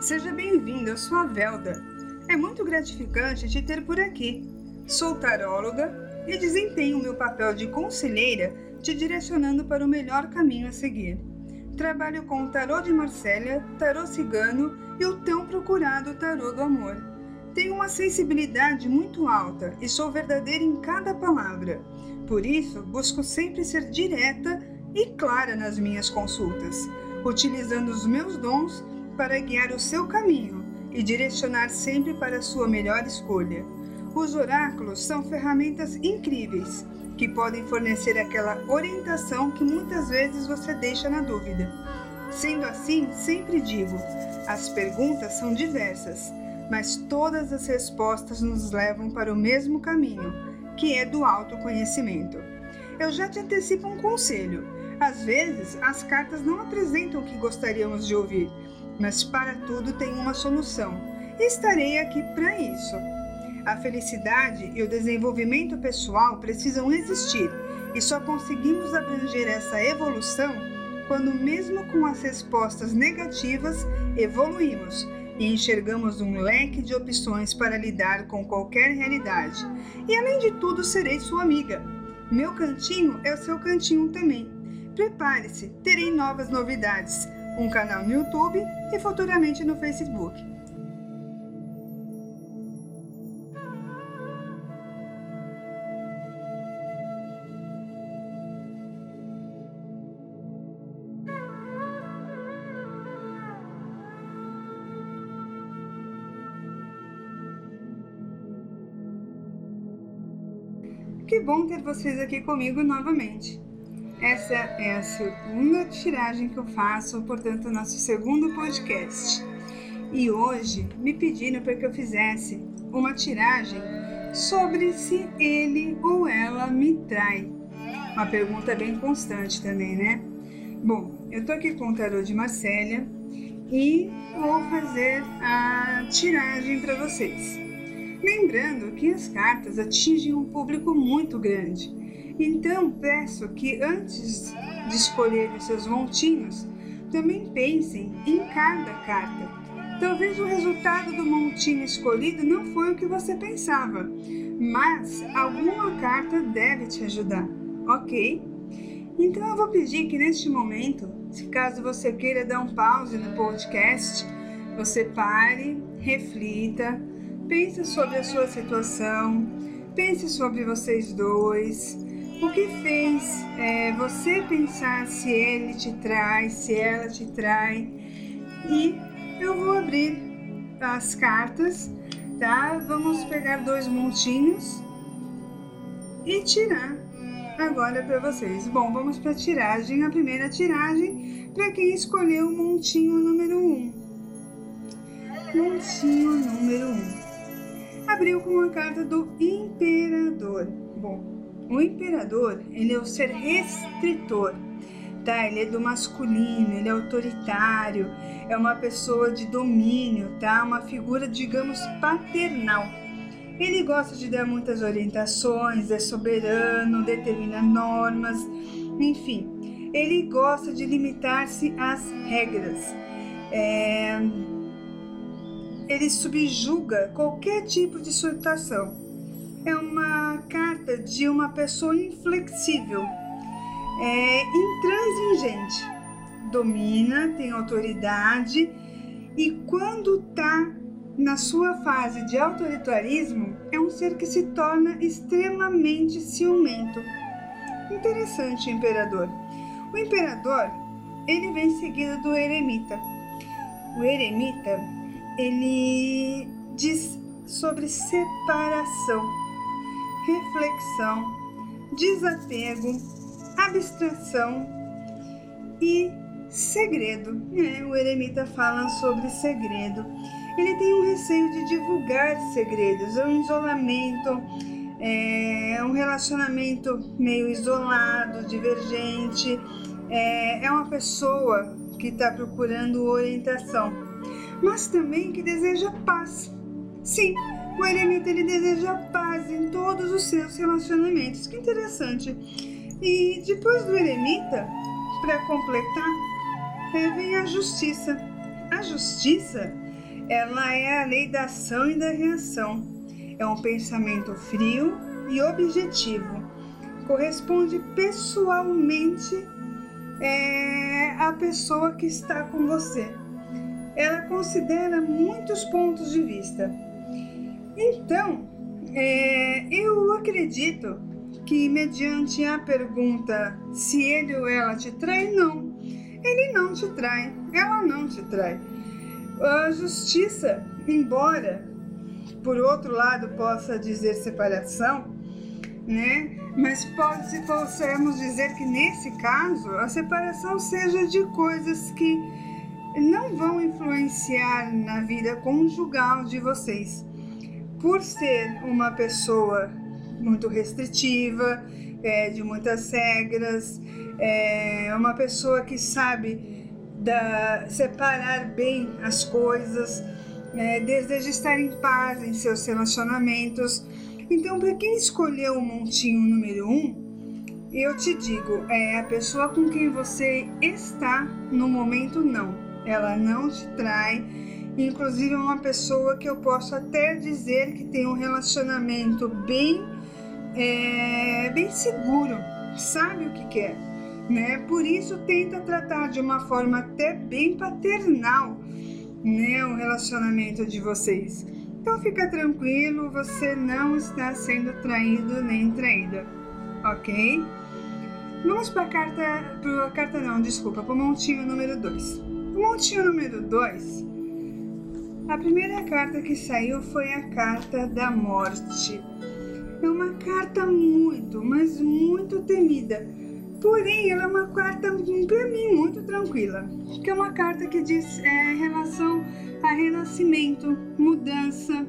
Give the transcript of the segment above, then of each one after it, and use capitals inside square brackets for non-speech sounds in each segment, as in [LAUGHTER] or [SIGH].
Seja bem-vindo, eu sou a Velda. É muito gratificante te ter por aqui. Sou taróloga e desempenho meu papel de conselheira te direcionando para o melhor caminho a seguir. Trabalho com o tarô de Marsella, tarô cigano e o tão procurado tarô do amor. Tenho uma sensibilidade muito alta e sou verdadeira em cada palavra. Por isso, busco sempre ser direta e clara nas minhas consultas, utilizando os meus dons para guiar o seu caminho e direcionar sempre para a sua melhor escolha. Os oráculos são ferramentas incríveis que podem fornecer aquela orientação que muitas vezes você deixa na dúvida. Sendo assim, sempre digo: as perguntas são diversas, mas todas as respostas nos levam para o mesmo caminho, que é do autoconhecimento. Eu já te antecipo um conselho. Às vezes, as cartas não apresentam o que gostaríamos de ouvir, mas para tudo tem uma solução. Estarei aqui para isso. A felicidade e o desenvolvimento pessoal precisam existir e só conseguimos abranger essa evolução quando, mesmo com as respostas negativas, evoluímos e enxergamos um leque de opções para lidar com qualquer realidade. E além de tudo, serei sua amiga. Meu cantinho é o seu cantinho também. Prepare-se, terei novas novidades um canal no YouTube e futuramente no Facebook. Que bom ter vocês aqui comigo novamente. Essa é a segunda tiragem que eu faço, portanto, nosso segundo podcast. E hoje me pediram para que eu fizesse uma tiragem sobre se ele ou ela me trai. Uma pergunta bem constante também, né? Bom, eu tô aqui com o tarô de Marcélia e vou fazer a tiragem para vocês. Lembrando que as cartas atingem um público muito grande então peço que antes de escolher os seus montinhos, também pensem em cada carta. Talvez o resultado do montinho escolhido não foi o que você pensava, mas alguma carta deve te ajudar, ok? Então eu vou pedir que neste momento, se caso você queira dar um pause no podcast, você pare, reflita, pense sobre a sua situação, pense sobre vocês dois o que fez é, você pensar se ele te trai, se ela te trai. E eu vou abrir as cartas, tá? Vamos pegar dois montinhos e tirar agora para vocês. Bom, vamos para a tiragem. A primeira tiragem para quem escolheu o montinho número 1. Um. Montinho número 1. Um. Abriu com a carta do Imperador. Bom, o imperador, ele é o ser restritor, tá? Ele é do masculino, ele é autoritário, é uma pessoa de domínio, tá? Uma figura, digamos, paternal. Ele gosta de dar muitas orientações, é soberano, determina normas, enfim. Ele gosta de limitar-se às regras. É... Ele subjuga qualquer tipo de situação é uma carta de uma pessoa inflexível, é intransigente, domina, tem autoridade e quando está na sua fase de autoritarismo, é um ser que se torna extremamente ciumento. Interessante, imperador. O imperador, ele vem seguido do eremita. O eremita, ele diz sobre separação reflexão, desapego, abstração e segredo. É, o eremita fala sobre segredo. Ele tem um receio de divulgar segredos, é um isolamento, é um relacionamento meio isolado, divergente. É, é uma pessoa que está procurando orientação, mas também que deseja paz. Sim, o eremita ele deseja paz em todos os seus relacionamentos. Que interessante. E depois do eremita, para completar, vem a justiça. A justiça, ela é a lei da ação e da reação. É um pensamento frio e objetivo. Corresponde pessoalmente é, à pessoa que está com você. Ela considera muitos pontos de vista. Então, é, eu acredito que, mediante a pergunta se ele ou ela te trai, não. Ele não te trai, ela não te trai. A justiça, embora por outro lado possa dizer separação, né? Mas pode, se possamos dizer que nesse caso a separação seja de coisas que não vão influenciar na vida conjugal de vocês. Por ser uma pessoa muito restritiva, é, de muitas regras, é uma pessoa que sabe da, separar bem as coisas, é, deseja estar em paz em seus relacionamentos. Então, para quem escolheu o montinho número um, eu te digo, é a pessoa com quem você está no momento não. Ela não te trai. Inclusive, é uma pessoa que eu posso até dizer que tem um relacionamento bem é, bem seguro, sabe o que quer, né? Por isso tenta tratar de uma forma até bem paternal, né, o relacionamento de vocês. Então fica tranquilo, você não está sendo traído nem traída, ok? Vamos para a carta, para a carta não, desculpa, para o montinho número 2. Montinho número 2, a primeira carta que saiu foi a carta da morte. É uma carta muito, mas muito temida. Porém, ela é uma carta, para mim, muito tranquila. Que é uma carta que diz é, relação a renascimento, mudança,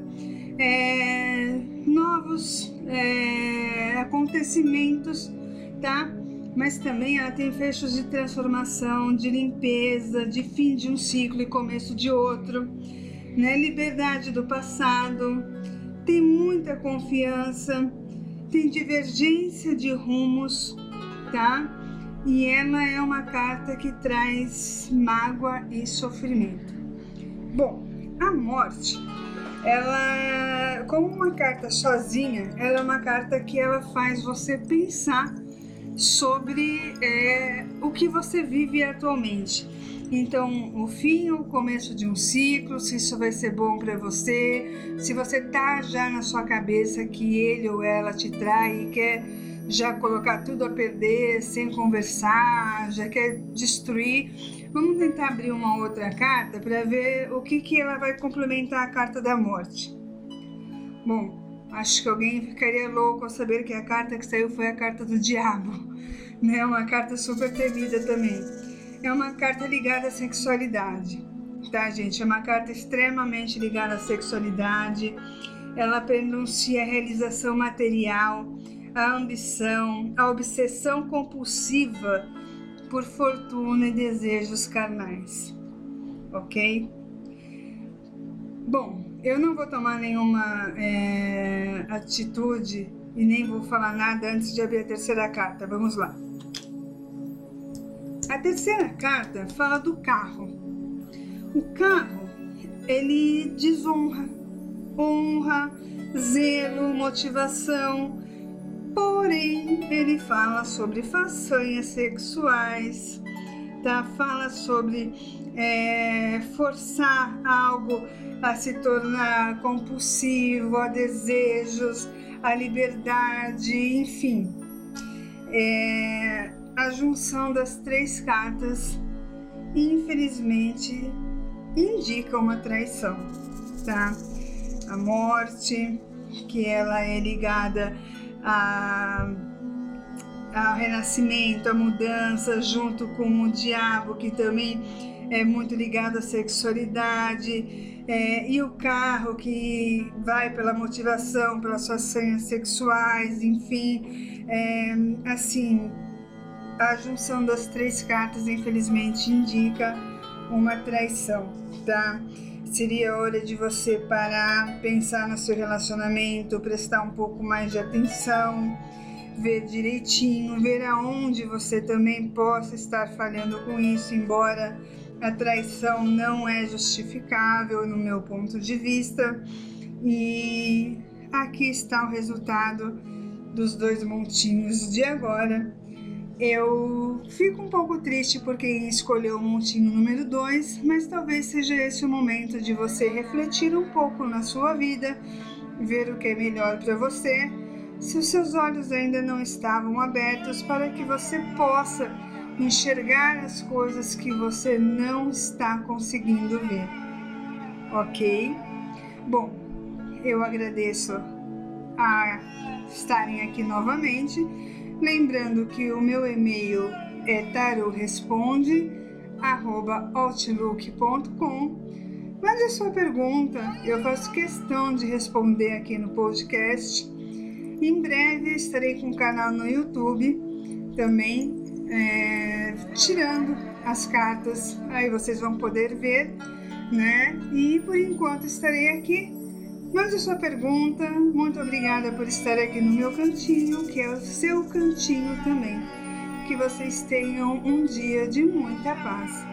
é, novos é, acontecimentos, tá? Mas também ela tem fechos de transformação, de limpeza, de fim de um ciclo e começo de outro, né? Liberdade do passado tem muita confiança, tem divergência de rumos, tá? E ela é uma carta que traz mágoa e sofrimento. Bom, a morte, ela, como uma carta sozinha, ela é uma carta que ela faz você pensar sobre é, o que você vive atualmente então, o fim, o começo de um ciclo, se isso vai ser bom para você, se você tá já na sua cabeça que ele ou ela te trai e quer já colocar tudo a perder sem conversar, já quer destruir. Vamos tentar abrir uma outra carta para ver o que, que ela vai complementar a carta da morte. Bom, acho que alguém ficaria louco ao saber que a carta que saiu foi a carta do diabo, [LAUGHS] né? Uma carta super temida também é uma carta ligada à sexualidade, tá, gente? É uma carta extremamente ligada à sexualidade. Ela pronuncia a realização material, a ambição, a obsessão compulsiva por fortuna e desejos carnais, ok? Bom, eu não vou tomar nenhuma é, atitude e nem vou falar nada antes de abrir a terceira carta. Vamos lá. A terceira carta fala do carro. O carro, ele desonra, honra, zelo, motivação, porém ele fala sobre façanhas sexuais, tá? Fala sobre é, forçar algo a se tornar compulsivo, a desejos, a liberdade, enfim. É, a junção das três cartas, infelizmente, indica uma traição, tá? A morte, que ela é ligada a ao renascimento, a mudança, junto com o diabo, que também é muito ligado à sexualidade, é, e o carro que vai pela motivação, pelas suas senhas sexuais, enfim, é, assim, a junção das três cartas, infelizmente, indica uma traição, tá? Seria hora de você parar, pensar no seu relacionamento, prestar um pouco mais de atenção, ver direitinho, ver aonde você também possa estar falhando com isso, embora A traição não é justificável no meu ponto de vista. E aqui está o resultado dos dois montinhos de agora. Eu fico um pouco triste por quem escolheu o montinho número 2, mas talvez seja esse o momento de você refletir um pouco na sua vida, ver o que é melhor para você, se os seus olhos ainda não estavam abertos para que você possa enxergar as coisas que você não está conseguindo ver. Ok? Bom, eu agradeço a estarem aqui novamente. Lembrando que o meu e-mail é taroresponde@outlook.com. Mande a sua pergunta, eu faço questão de responder aqui no podcast. Em breve estarei com um canal no YouTube também é, tirando as cartas, aí vocês vão poder ver, né? E por enquanto estarei aqui Mande sua pergunta. Muito obrigada por estar aqui no meu cantinho, que é o seu cantinho também. Que vocês tenham um dia de muita paz.